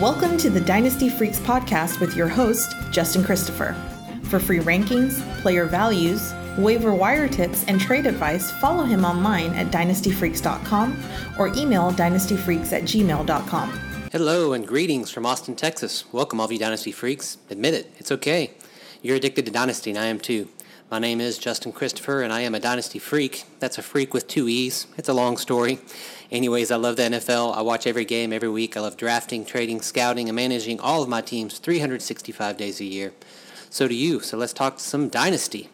Welcome to the Dynasty Freaks podcast with your host, Justin Christopher. For free rankings, player values, waiver wire tips, and trade advice, follow him online at dynastyfreaks.com or email dynastyfreaks at gmail.com. Hello and greetings from Austin, Texas. Welcome, all of you Dynasty freaks. Admit it, it's okay. You're addicted to Dynasty, and I am too. My name is Justin Christopher, and I am a Dynasty freak. That's a freak with two E's. It's a long story. Anyways, I love the NFL. I watch every game every week. I love drafting, trading, scouting, and managing all of my teams 365 days a year. So do you. So let's talk some Dynasty.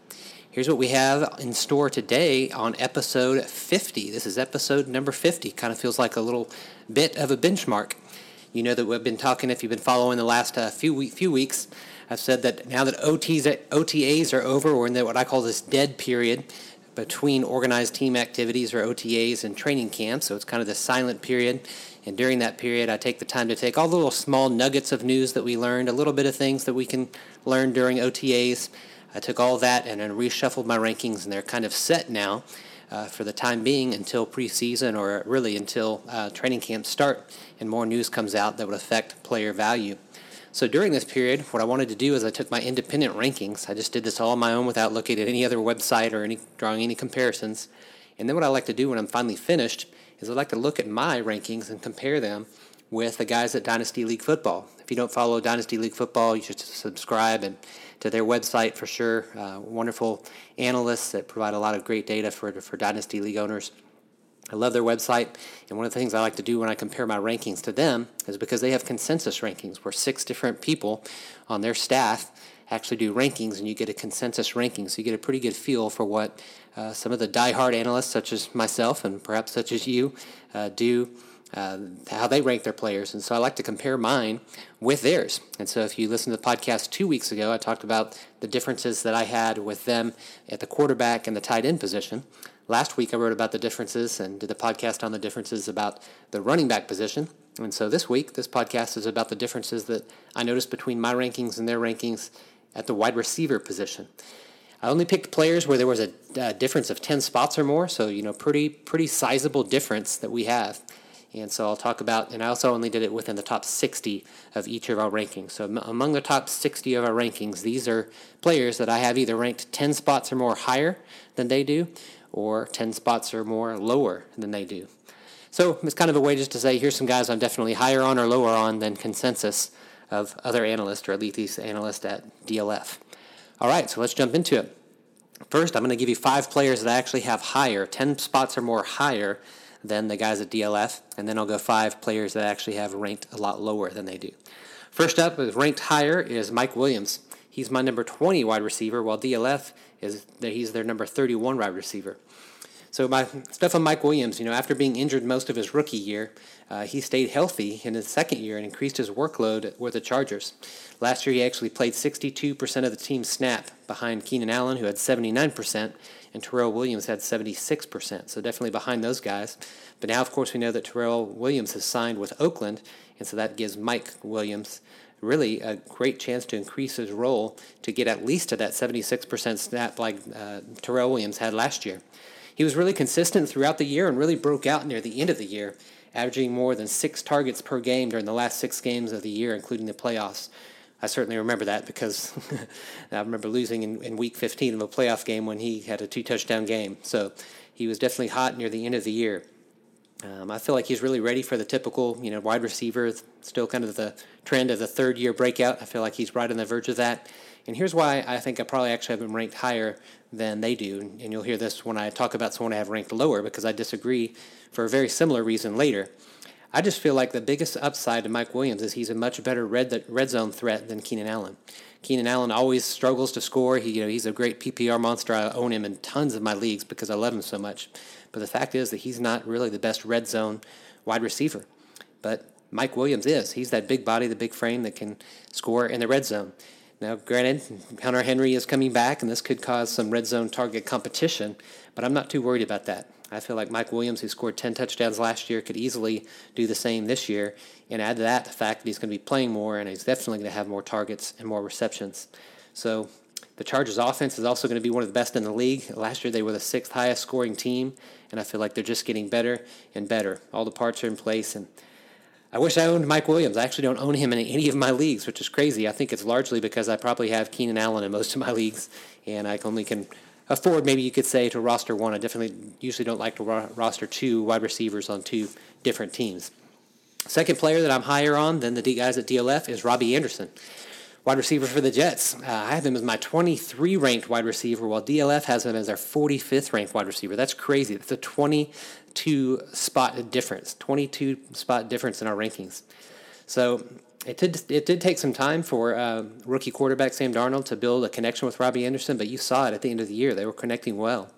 Here's what we have in store today on episode 50. This is episode number 50. Kind of feels like a little bit of a benchmark. You know that we've been talking, if you've been following the last uh, few, few weeks, I've said that now that OTAs are over, we're in the, what I call this dead period between organized team activities or OTAs and training camps. So it's kind of the silent period. And during that period, I take the time to take all the little small nuggets of news that we learned, a little bit of things that we can learn during OTAs. I took all that and then reshuffled my rankings, and they're kind of set now uh, for the time being until preseason or really until uh, training camps start and more news comes out that would affect player value. So during this period, what I wanted to do is I took my independent rankings. I just did this all on my own without looking at any other website or any drawing any comparisons. And then what I like to do when I'm finally finished is I like to look at my rankings and compare them with the guys at Dynasty League Football. If you don't follow Dynasty League Football, you should subscribe and to their website for sure. Uh, wonderful analysts that provide a lot of great data for for Dynasty League owners. I love their website, and one of the things I like to do when I compare my rankings to them is because they have consensus rankings where six different people on their staff actually do rankings, and you get a consensus ranking. So you get a pretty good feel for what uh, some of the die-hard analysts, such as myself and perhaps such as you, uh, do. Uh, how they rank their players. And so I like to compare mine with theirs. And so if you listen to the podcast two weeks ago, I talked about the differences that I had with them at the quarterback and the tight end position. Last week, I wrote about the differences and did a podcast on the differences about the running back position. And so this week, this podcast is about the differences that I noticed between my rankings and their rankings at the wide receiver position. I only picked players where there was a uh, difference of 10 spots or more, so you know, pretty pretty sizable difference that we have. And so I'll talk about, and I also only did it within the top 60 of each of our rankings. So among the top 60 of our rankings, these are players that I have either ranked 10 spots or more higher than they do, or 10 spots or more lower than they do. So it's kind of a way just to say here's some guys I'm definitely higher on or lower on than consensus of other analysts, or at least these analysts at DLF. All right, so let's jump into it. First, I'm going to give you five players that I actually have higher, 10 spots or more higher than the guys at DLF, and then I'll go five players that actually have ranked a lot lower than they do. First up, with ranked higher is Mike Williams. He's my number 20 wide receiver, while DLF is that he's their number 31 wide receiver. So my stuff on Mike Williams, you know, after being injured most of his rookie year, uh, he stayed healthy in his second year and increased his workload with the Chargers. Last year, he actually played 62% of the team's snap behind Keenan Allen, who had 79%, and Tyrell Williams had 76%. So definitely behind those guys. But now, of course, we know that Tyrell Williams has signed with Oakland, and so that gives Mike Williams really a great chance to increase his role to get at least to that 76% snap like uh, Tyrell Williams had last year. He was really consistent throughout the year and really broke out near the end of the year, averaging more than six targets per game during the last six games of the year, including the playoffs. I certainly remember that because I remember losing in, in week 15 of a playoff game when he had a two touchdown game. So he was definitely hot near the end of the year. Um, I feel like he's really ready for the typical, you know, wide receiver, still kind of the trend of the third year breakout. I feel like he's right on the verge of that. And here's why I think I probably actually have him ranked higher than they do. And you'll hear this when I talk about someone I have ranked lower because I disagree for a very similar reason later. I just feel like the biggest upside to Mike Williams is he's a much better red red zone threat than Keenan Allen. Keenan Allen always struggles to score. He, you know, he's a great PPR monster. I own him in tons of my leagues because I love him so much. But the fact is that he's not really the best red zone wide receiver. But Mike Williams is. He's that big body, the big frame that can score in the red zone. Now, granted, Hunter Henry is coming back, and this could cause some red zone target competition, but I'm not too worried about that. I feel like Mike Williams, who scored 10 touchdowns last year, could easily do the same this year. And add to that the fact that he's going to be playing more, and he's definitely going to have more targets and more receptions. So the Chargers' offense is also going to be one of the best in the league. Last year, they were the sixth highest scoring team, and I feel like they're just getting better and better. All the parts are in place, and I wish I owned Mike Williams. I actually don't own him in any of my leagues, which is crazy. I think it's largely because I probably have Keenan Allen in most of my leagues, and I only can afford, maybe you could say, to roster one. I definitely usually don't like to ro- roster two wide receivers on two different teams. Second player that I'm higher on than the guys at DLF is Robbie Anderson, wide receiver for the Jets. Uh, I have him as my 23 ranked wide receiver, while DLF has him as our 45th ranked wide receiver. That's crazy. That's a 22 spot difference, 22 spot difference in our rankings. So it did it did take some time for uh, rookie quarterback Sam Darnold to build a connection with Robbie Anderson, but you saw it at the end of the year. They were connecting well.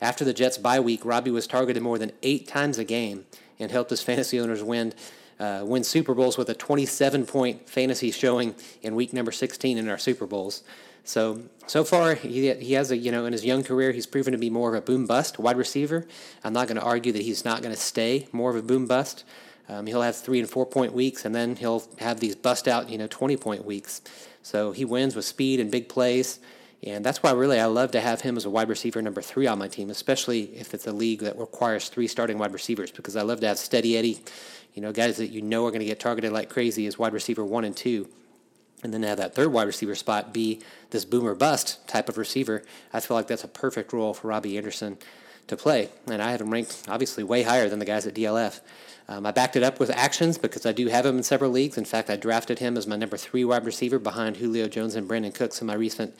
After the Jets bye week, Robbie was targeted more than eight times a game and helped his fantasy owners win uh, win Super Bowls with a 27 point fantasy showing in week number 16 in our Super Bowls. So so far he he has a you know in his young career he's proven to be more of a boom bust wide receiver. I'm not going to argue that he's not going to stay more of a boom bust. Um, he'll have three and four point weeks, and then he'll have these bust out, you know, 20 point weeks. So he wins with speed and big plays. And that's why really I love to have him as a wide receiver number three on my team, especially if it's a league that requires three starting wide receivers, because I love to have steady Eddie, you know, guys that you know are going to get targeted like crazy as wide receiver one and two. And then have that third wide receiver spot be this boomer bust type of receiver. I feel like that's a perfect role for Robbie Anderson to play. And I have him ranked obviously way higher than the guys at DLF. Um, I backed it up with actions because I do have him in several leagues. In fact, I drafted him as my number three wide receiver behind Julio Jones and Brandin Cooks in my recent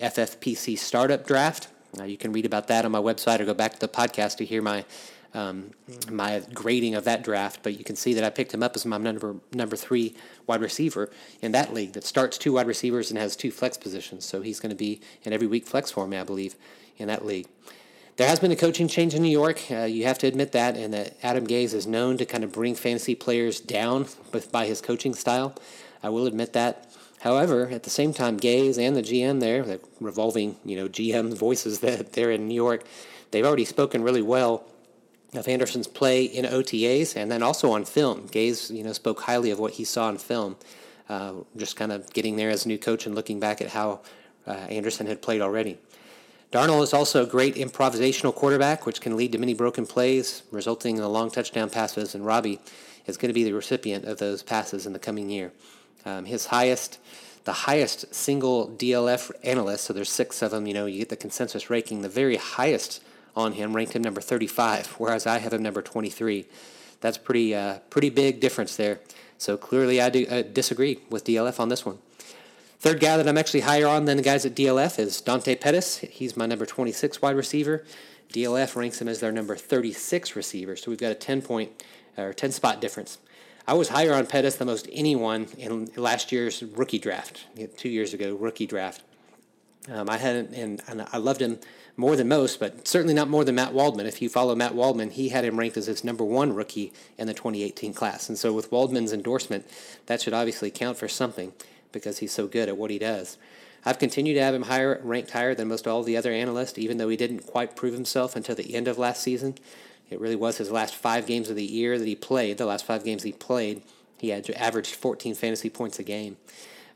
FFPC startup draft. Uh, you can read about that on my website or go back to the podcast to hear my um, my grading of that draft. But you can see that I picked him up as my number number three wide receiver in that league that starts two wide receivers and has two flex positions. So he's going to be in every week flex for me, I believe, in that league. There has been a coaching change in New York. Uh, you have to admit that, and that Adam Gase is known to kind of bring fantasy players down with, by his coaching style. I will admit that. However, at the same time, Gase and the GM there, the revolving, you know, GM voices that they're in New York, they've already spoken really well of Anderson's play in OTAs and then also on film. Gase, you know, spoke highly of what he saw in film. Uh, just kind of getting there as a new coach and looking back at how uh, Anderson had played already. Darnold is also a great improvisational quarterback, which can lead to many broken plays, resulting in long touchdown passes. And Robbie is going to be the recipient of those passes in the coming year. Um, his highest, the highest single DLF analyst, so there's six of them. You know, you get the consensus ranking. The very highest on him ranked him number 35, whereas I have him number 23. That's pretty, uh, pretty big difference there. So clearly, I do uh, disagree with DLF on this one. Third guy that I'm actually higher on than the guys at DLF is Dante Pettis. He's my number 26 wide receiver. DLF ranks him as their number 36 receiver. So we've got a 10 point or 10 spot difference. I was higher on Pettis than most anyone in last year's rookie draft, two years ago, rookie draft. Um, I had and, and I loved him more than most, but certainly not more than Matt Waldman. If you follow Matt Waldman, he had him ranked as his number one rookie in the 2018 class. And so with Waldman's endorsement, that should obviously count for something because he's so good at what he does. I've continued to have him higher, ranked higher than most all the other analysts, even though he didn't quite prove himself until the end of last season. It really was his last five games of the year that he played. The last five games he played, he had averaged 14 fantasy points a game.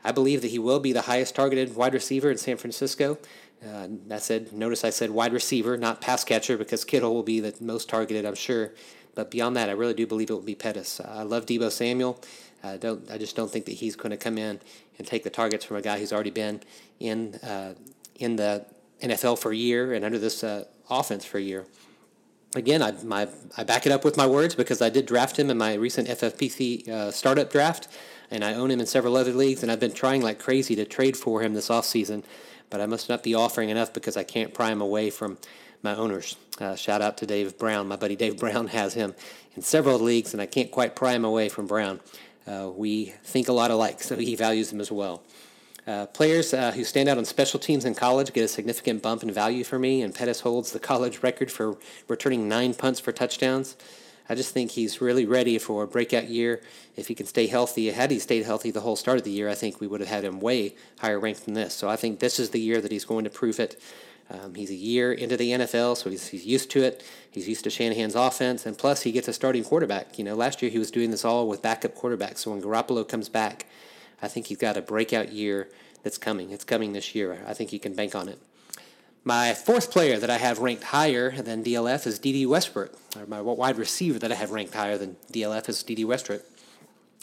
I believe that he will be the highest targeted wide receiver in San Francisco. Uh, that said, notice I said wide receiver, not pass catcher, because Kittle will be the most targeted, I'm sure. But beyond that, I really do believe it will be Pettis. I love Deebo Samuel. I don't. I just don't think that he's going to come in and take the targets from a guy who's already been in uh, in the NFL for a year and under this uh, offense for a year. Again, I, my, I back it up with my words because I did draft him in my recent FFPC uh, startup draft, and I own him in several other leagues, and I've been trying like crazy to trade for him this offseason, but I must not be offering enough because I can't pry him away from my owners. Uh, shout out to Dave Brown. My buddy Dave Brown has him in several leagues, and I can't quite pry him away from Brown. Uh, we think a lot alike, so he values them as well. Uh, players uh, who stand out on special teams in college get a significant bump in value for me, and Pettis holds the college record for returning nine punts for touchdowns. I just think he's really ready for a breakout year. If he can stay healthy, had he stayed healthy the whole start of the year, I think we would have had him way higher ranked than this. So I think this is the year that he's going to prove it. Um, he's a year into the NFL, so he's, he's used to it. He's used to Shanahan's offense, and plus he gets a starting quarterback. You know, last year he was doing this all with backup quarterbacks. So when Garoppolo comes back, I think he's got a breakout year that's coming. It's coming this year. I think you can bank on it. My fourth player that I have ranked higher than DLF is Dede Westbrook. Or my wide receiver that I have ranked higher than DLF is Dede Westbrook.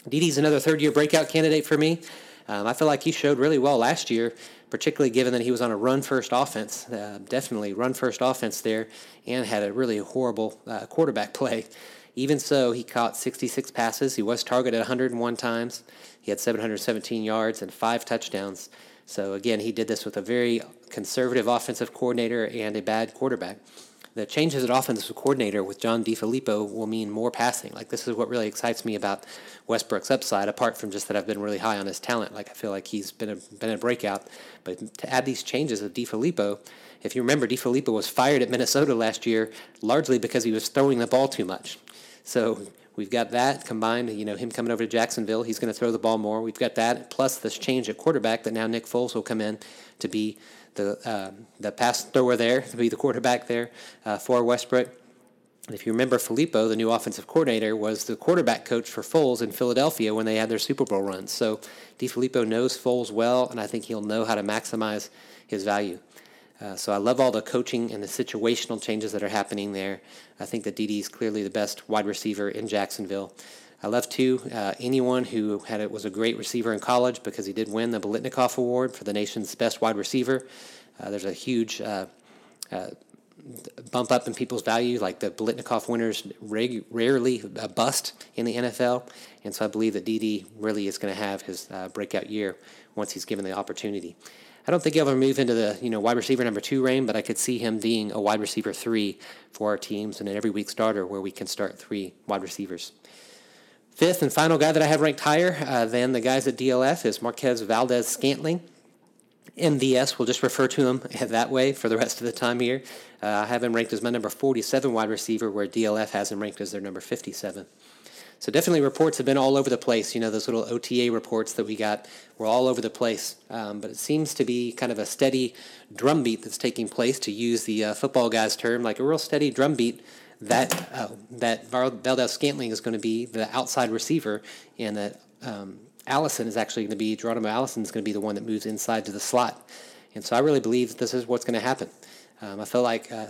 Diddy's another third year breakout candidate for me. Um, I feel like he showed really well last year, particularly given that he was on a run first offense. Uh, definitely run first offense there and had a really horrible uh, quarterback play. Even so, he caught 66 passes. He was targeted 101 times. He had 717 yards and five touchdowns. So, again, he did this with a very conservative offensive coordinator and a bad quarterback the changes at offensive coordinator with John DeFilippo will mean more passing. Like this is what really excites me about Westbrook's upside, apart from just that I've been really high on his talent. Like I feel like he's been a been a breakout. But to add these changes of DeFilippo, if you remember, DeFilippo was fired at Minnesota last year largely because he was throwing the ball too much. So we've got that combined. You know, him coming over to Jacksonville, he's going to throw the ball more. We've got that plus this change at quarterback that now Nick Foles will come in to be the uh, the pass thrower there to be the quarterback there uh, for Westbrook. If you remember, Filippo, the new offensive coordinator, was the quarterback coach for Foles in Philadelphia when they had their Super Bowl runs. So DeFilippo knows Foles well, and I think he'll know how to maximize his value. Uh, so I love all the coaching and the situational changes that are happening there. I think that DD is clearly the best wide receiver in Jacksonville. I love too uh, anyone who had it was a great receiver in college because he did win the Biletnikoff Award for the nation's best wide receiver. Uh, there's a huge uh, uh bump up in people's value, like the Biletnikoff winners reg- rarely uh, bust in the NFL, and so I believe that DD really is going to have his breakout year once he's given the opportunity. I don't think he'll ever move into the you know wide receiver number two reign, but I could see him being a wide receiver three for our teams and an every week starter where we can start three wide receivers. Fifth and final guy that I have ranked higher uh, than the guys at DLF is Marquez Valdes Scantling. MVS, we'll just refer to him that way for the rest of the time here. Uh, I have him ranked as my number 47 wide receiver, where DLF has him ranked as their number 57. So definitely reports have been all over the place. You know, those little OTA reports that we got were all over the place. Um, but it seems to be kind of a steady drumbeat that's taking place, to use the uh, football guy's term, like a real steady drumbeat that uh, that Valdes Scantling is going to be the outside receiver, and that um, Allison is actually going to be Geronimo Allison is going to be the one that moves inside to the slot. And so I really believe that this is what's going to happen. Um, I feel like uh,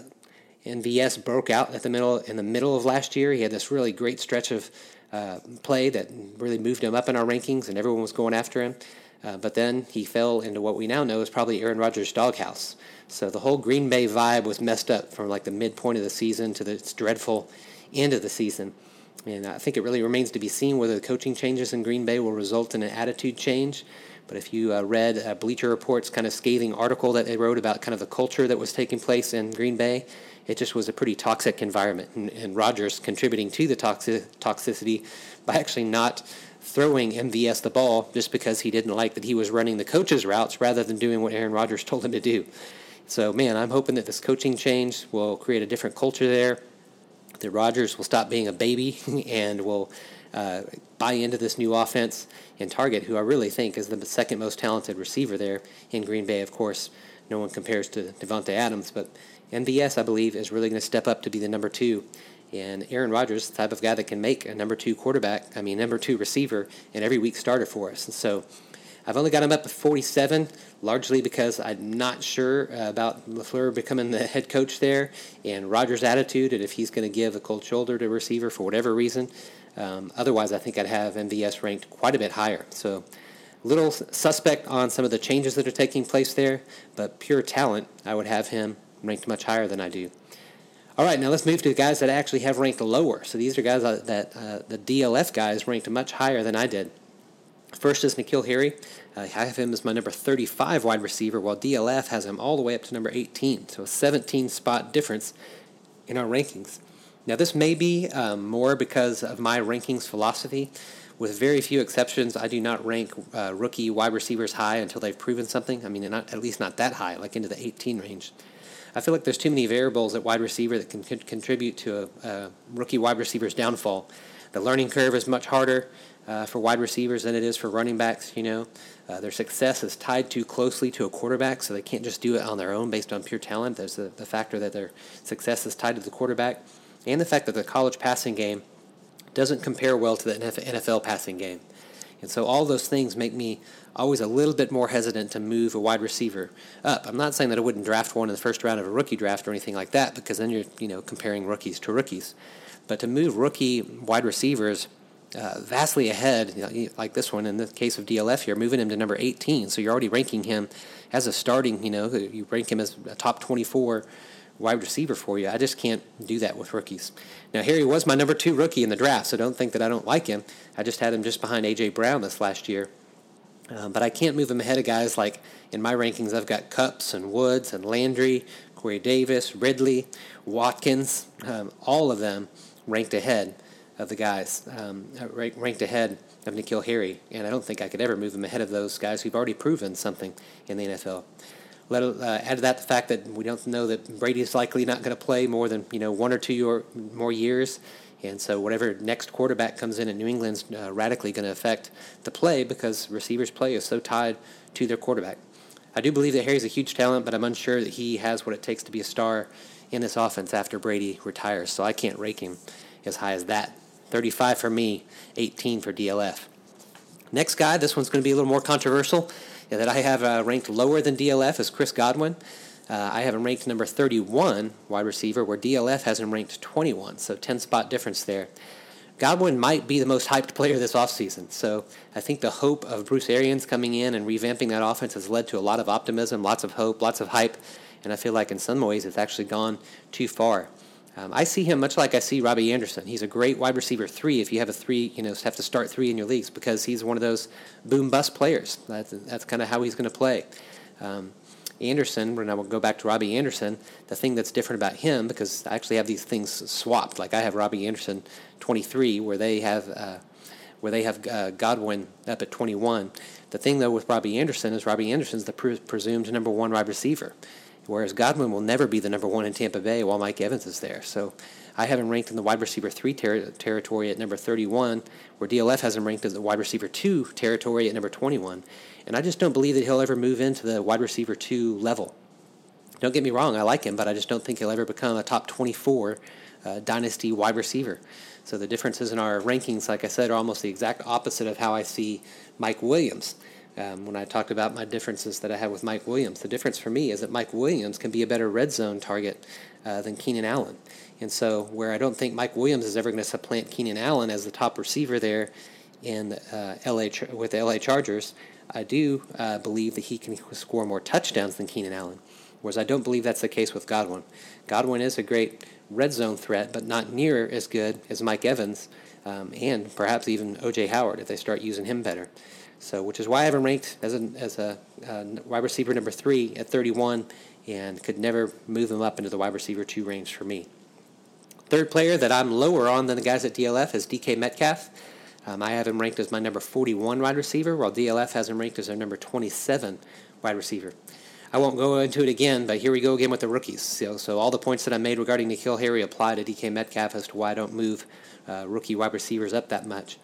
MVS broke out at the middle in the middle of last year. He had this really great stretch of uh, play that really moved him up in our rankings, and everyone was going after him. Uh, but then he fell into what we now know is probably Aaron Rodgers' doghouse. So the whole Green Bay vibe was messed up from like the midpoint of the season to this dreadful end of the season. And I think it really remains to be seen whether the coaching changes in Green Bay will result in an attitude change. But if you uh, read uh, Bleacher Report's kind of scathing article that they wrote about kind of the culture that was taking place in Green Bay, it just was a pretty toxic environment. And, and Rodgers contributing to the toxic, toxicity by actually not throwing MVS the ball just because he didn't like that he was running the coach's routes rather than doing what Aaron Rodgers told him to do. So, man, I'm hoping that this coaching change will create a different culture there. That Rodgers will stop being a baby and will uh, buy into this new offense and target, who I really think is the second most talented receiver there in Green Bay. Of course, no one compares to Davante Adams, but MVS, I believe, is really going to step up to be the number two. And Aaron Rodgers, the type of guy that can make a number two quarterback, I mean, number two receiver, and every week starter for us. And so I've only got him up to 47, largely because I'm not sure uh, about LaFleur becoming the head coach there and Rodgers' attitude and if he's going to give a cold shoulder to a receiver for whatever reason. Um, otherwise, I think I'd have MVS ranked quite a bit higher. So, little suspect on some of the changes that are taking place there, but pure talent, I would have him ranked much higher than I do. All right, now let's move to the guys that actually have ranked lower. So these are guys that uh, the DLF guys ranked much higher than I did. First is N'Keal Harry. Uh, I have him as my number 35 wide receiver, while DLF has him all the way up to number 18. So a 17 spot difference in our rankings. Now, this may be um, more because of my rankings philosophy. With very few exceptions, I do not rank uh, rookie wide receivers high until they've proven something. I mean, not, at least not that high, like into the 18 range. I feel like there's too many variables at wide receiver that can, contribute to a, a rookie wide receiver's downfall. The learning curve is much harder uh, for wide receivers than it is for running backs. You know, uh, their success is tied too closely to a quarterback, so they can't just do it on their own based on pure talent. There's the, the factor that their success is tied to the quarterback, and the fact that the college passing game doesn't compare well to the NFL passing game. And so all those things make me always a little bit more hesitant to move a wide receiver up. I'm not saying that I wouldn't draft one in the first round of a rookie draft or anything like that, because then you're you know comparing rookies to rookies. But to move rookie wide receivers uh, vastly ahead, you know, like this one in the case of DLF here, moving him to number 18. So you're already ranking him as a starting, you know, you rank him as a top 24 wide receiver for you. I just can't do that with rookies. Now, Harry was my number two rookie in the draft, so don't think that I don't like him. I just had him just behind A.J. Brown this last year. Um, but I can't move him ahead of guys like in my rankings, I've got Kupps and Woods and Landry, Corey Davis, Ridley, Watkins, um, all of them ranked ahead of the guys, um, ranked ahead of N'Keal Harry. And I don't think I could ever move him ahead of those guys who've already proven something in the NFL. Let, uh, add to that the fact that we don't know that Brady is likely not going to play more than you know one or two or more years, and so whatever next quarterback comes in at New England's uh, radically going to affect the play because receivers' play is so tied to their quarterback. I do believe that Harry's a huge talent, but I'm unsure that he has what it takes to be a star in this offense after Brady retires. So I can't rake him as high as that. 35 for me, 18 for DLF. Next guy, this one's going to be a little more controversial that I have uh, ranked lower than DLF is Chris Godwin. Uh, I have him ranked number 31 wide receiver, where DLF has him ranked 21, so 10 spot difference there. Godwin might be the most hyped player this offseason. So I think the hope of Bruce Arians coming in and revamping that offense has led to a lot of optimism, lots of hope, lots of hype. And I feel like in some ways it's actually gone too far. Um, I see him much like I see Robbie Anderson. He's a great wide receiver three if you have a three, you know, have to start three in your leagues because he's one of those boom bust players. That's, that's kind of how he's going to play. Um, Anderson, when I will go back to Robbie Anderson, the thing that's different about him, because I actually have these things swapped. Like I have Robbie Anderson 23, where they have uh, where they have uh, Godwin up at 21. The thing though with Robbie Anderson is Robbie Anderson's the pre- presumed number one wide receiver whereas Godwin will never be the number one in Tampa Bay while Mike Evans is there. So I have him ranked in the wide receiver three ter- territory at number 31, where DLF has him ranked as the wide receiver two territory at number 21. And I just don't believe that he'll ever move into the wide receiver two level. Don't get me wrong, I like him, but I just don't think he'll ever become a top 24 uh, dynasty wide receiver. So the differences in our rankings, like I said, are almost the exact opposite of how I see Mike Williams um, when I talked about my differences that I had with Mike Williams. The difference for me is that Mike Williams can be a better red zone target uh, than Keenan Allen. And so, where I don't think Mike Williams is ever going to supplant Keenan Allen as the top receiver there in uh, LA with the LA Chargers, I do uh, believe that he can score more touchdowns than Keenan Allen. Whereas I don't believe that's the case with Godwin. Godwin is a great red zone threat, but not near as good as Mike Evans um, and perhaps even O.J. Howard if they start using him better. So, which is why I have him ranked as a as a uh, wide receiver number three at 31, and could never move him up into the wide receiver two range for me. Third player that I'm lower on than the guys at DLF is DK Metcalf. Um, I have him ranked as my number 41 wide receiver, while DLF has him ranked as their number 27 wide receiver. I won't go into it again, but here we go again with the rookies. So, so all the points that I made regarding N'Keal Harry apply to DK Metcalf as to why I don't move uh, rookie wide receivers up that much.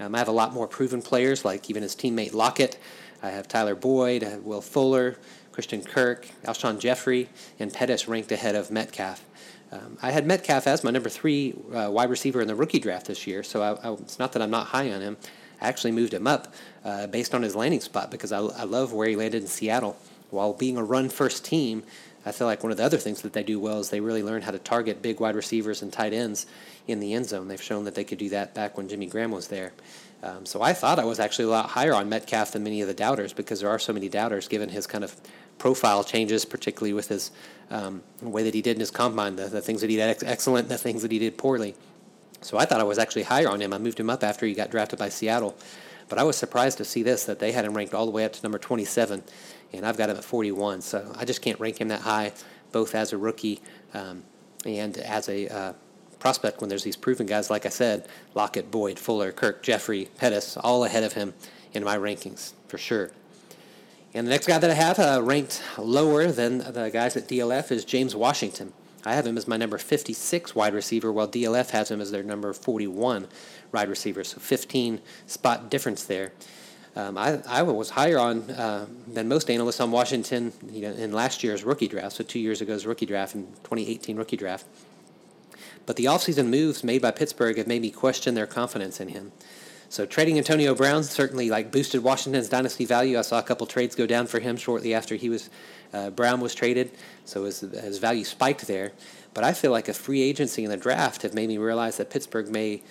Um, I have a lot more proven players, like even his teammate Lockett. I have Tyler Boyd, Will Fuller, Christian Kirk, Alshon Jeffery, and Pettis ranked ahead of Metcalf. Um, I had Metcalf as my number three uh, wide receiver in the rookie draft this year, so I, I, it's not that I'm not high on him. I actually moved him up uh, based on his landing spot because I, I love where he landed in Seattle. While being a run first team, I feel like one of the other things that they do well is they really learn how to target big wide receivers and tight ends in the end zone. They've shown that they could do that back when Jimmy Graham was there. Um, so I thought I was actually a lot higher on Metcalf than many of the doubters because there are so many doubters given his kind of profile changes, particularly with his um, way that he did in his combine, the, the things that he did ex- excellent, the things that he did poorly. So I thought I was actually higher on him. I moved him up after he got drafted by Seattle. But I was surprised to see this, that they had him ranked all the way up to number 27, and I've got him at 41. So I just can't rank him that high, both as a rookie um, and as a uh, prospect when there's these proven guys, like I said, Lockett, Boyd, Fuller, Kirk, Jeffery, Pettis, all ahead of him in my rankings, for sure. And the next guy that I have uh, ranked lower than the guys at DLF is James Washington. I have him as my number 56 wide receiver, while DLF has him as their number 41 wide receiver. So 15 spot difference there. Um, I, I was higher on uh, than most analysts on Washington you know, in last year's rookie draft, so two years ago's rookie draft and 2018 rookie draft. But the offseason moves made by Pittsburgh have made me question their confidence in him. So trading Antonio Brown certainly like boosted Washington's dynasty value. I saw a couple trades go down for him shortly after he was uh, Brown was traded, so his, his value spiked there. But I feel like a free agency in the draft have made me realize that Pittsburgh may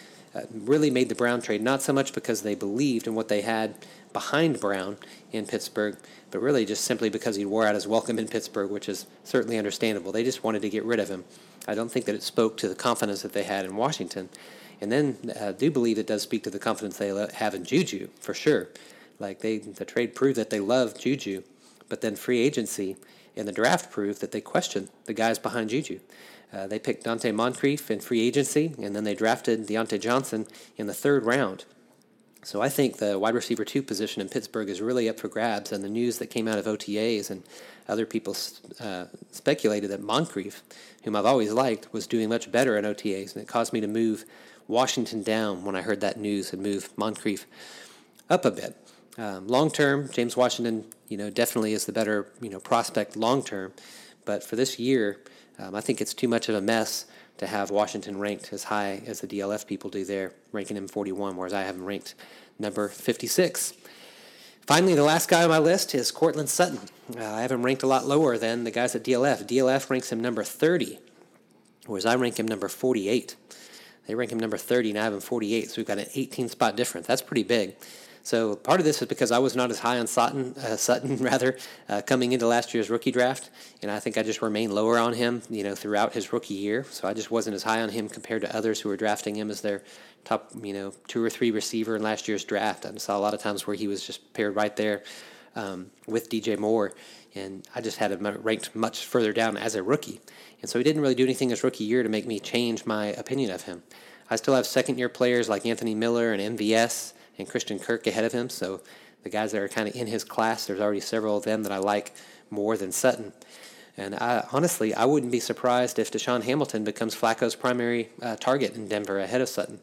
really made the Brown trade not so much because they believed in what they had behind Brown in Pittsburgh, but really just simply because he wore out his welcome in Pittsburgh, which is certainly understandable. They just wanted to get rid of him. I don't think that it spoke to the confidence that they had in Washington. And then I uh, do believe it does speak to the confidence they have in Juju, for sure. Like they, the trade proved that they love Juju, but then free agency and the draft proved that they questioned the guys behind Juju. Uh, they picked Donte Moncrief in free agency, and then they drafted Diontae Johnson in the third round. So I think the wide receiver two position in Pittsburgh is really up for grabs. And the news that came out of OTAs and other people uh, speculated that Moncrief, whom I've always liked, was doing much better in OTAs, and it caused me to move Washington down when I heard that news and move Moncrief up a bit. Um, long term, James Washington, you know, definitely is the better, you know, prospect long term. But for this year, um, I think it's too much of a mess to have Washington ranked as high as the DLF people do there, ranking him 41, whereas I have him ranked number 56. Finally, the last guy on my list is Courtland Sutton. Uh, I have him ranked a lot lower than the guys at DLF. DLF ranks him number 30, whereas I rank him number 48. They rank him number 30, and I have him 48, so we've got an 18 spot difference. That's pretty big. So part of this is because I was not as high on Sutton, uh, Sutton rather, uh, coming into last year's rookie draft, and I think I just remained lower on him, you know, throughout his rookie year. So I just wasn't as high on him compared to others who were drafting him as their top, you know, two or three receiver in last year's draft. I saw a lot of times where he was just paired right there um, with DJ Moore, and I just had him ranked much further down as a rookie. And so he didn't really do anything his rookie year to make me change my opinion of him. I still have second year players like Anthony Miller and MVS and Christian Kirk ahead of him. So the guys that are kind of in his class, there's already several of them that I like more than Sutton. And I, honestly, I wouldn't be surprised if DaeSean Hamilton becomes Flacco's primary uh, target in Denver ahead of Sutton.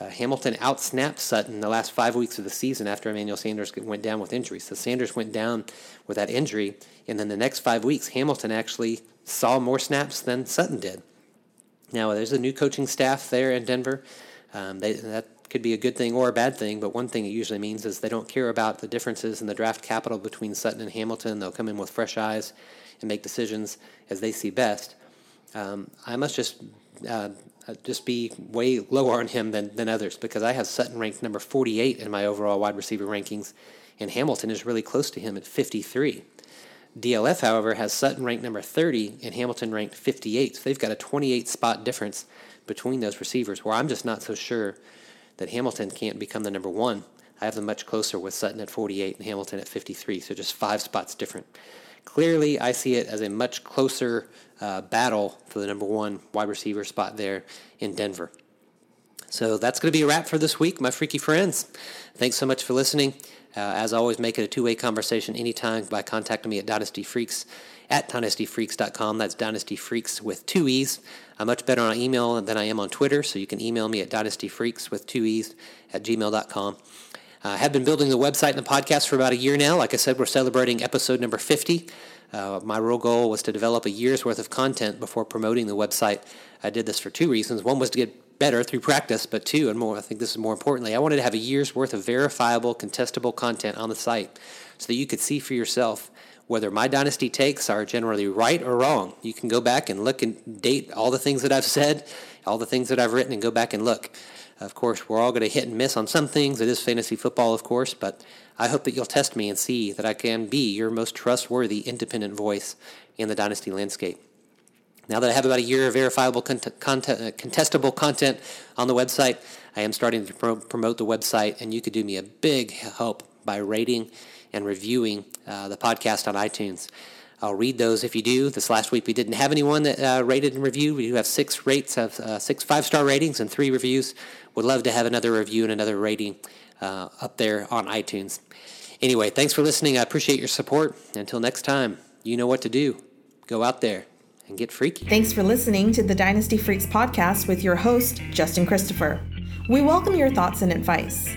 Uh, Hamilton outsnapped Sutton the last five weeks of the season after Emmanuel Sanders went down with injury. So Sanders went down with that injury, and then the next five weeks, Hamilton actually saw more snaps than Sutton did. Now, there's a new coaching staff there in Denver. Um, they, that could be a good thing or a bad thing, but one thing it usually means is they don't care about the differences in the draft capital between Sutton and Hamilton. They'll come in with fresh eyes and make decisions as they see best. Um, I must just uh, just be way lower on him than, than others because I have Sutton ranked number 48 in my overall wide receiver rankings, and Hamilton is really close to him at 53. DLF, however, has Sutton ranked number 30 and Hamilton ranked 58. So they've got a 28 spot difference between those receivers where I'm just not so sure that Hamilton can't become the number one. I have them much closer with Sutton at 48 and Hamilton at 53, so just five spots different. Clearly, I see it as a much closer uh, battle for the number one wide receiver spot there in Denver. So that's going to be a wrap for this week, my freaky friends. Thanks so much for listening. Uh, as always, make it a two way conversation anytime by contacting me at Dynasty Freaks at dynastyfreaks.com. That's dynastyfreaks with two E's. I'm much better on email than I am on Twitter, so you can email me at dynastyfreaks with two E's at gmail.com. I uh, have been building the website and the podcast for about a year now. Like I said, we're celebrating episode number 50. Uh, my real goal was to develop a year's worth of content before promoting the website. I did this for two reasons. One was to get better through practice, but two, and more, I think this is more importantly, I wanted to have a year's worth of verifiable, contestable content on the site so that you could see for yourself whether my dynasty takes are generally right or wrong. You can go back and look and date all the things that I've said, all the things that I've written, and go back and look. Of course, we're all going to hit and miss on some things. It is fantasy football, of course, but I hope that you'll test me and see that I can be your most trustworthy independent voice in the dynasty landscape. Now that I have about a year of verifiable content, uh, contestable content on the website, I am starting to pro- promote the website, and you could do me a big help by rating and reviewing uh, the podcast on iTunes. I'll read those if you do. This last week we didn't have anyone that uh, rated and reviewed. We do have six rates of uh, six five star ratings and three reviews. Would love to have another review and another rating uh, up there on iTunes. Anyway, thanks for listening. I appreciate your support. Until next time, you know what to do. Go out there and get freaky. Thanks for listening to the Dynasty Freaks podcast with your host, Justin Christopher. We welcome your thoughts and advice.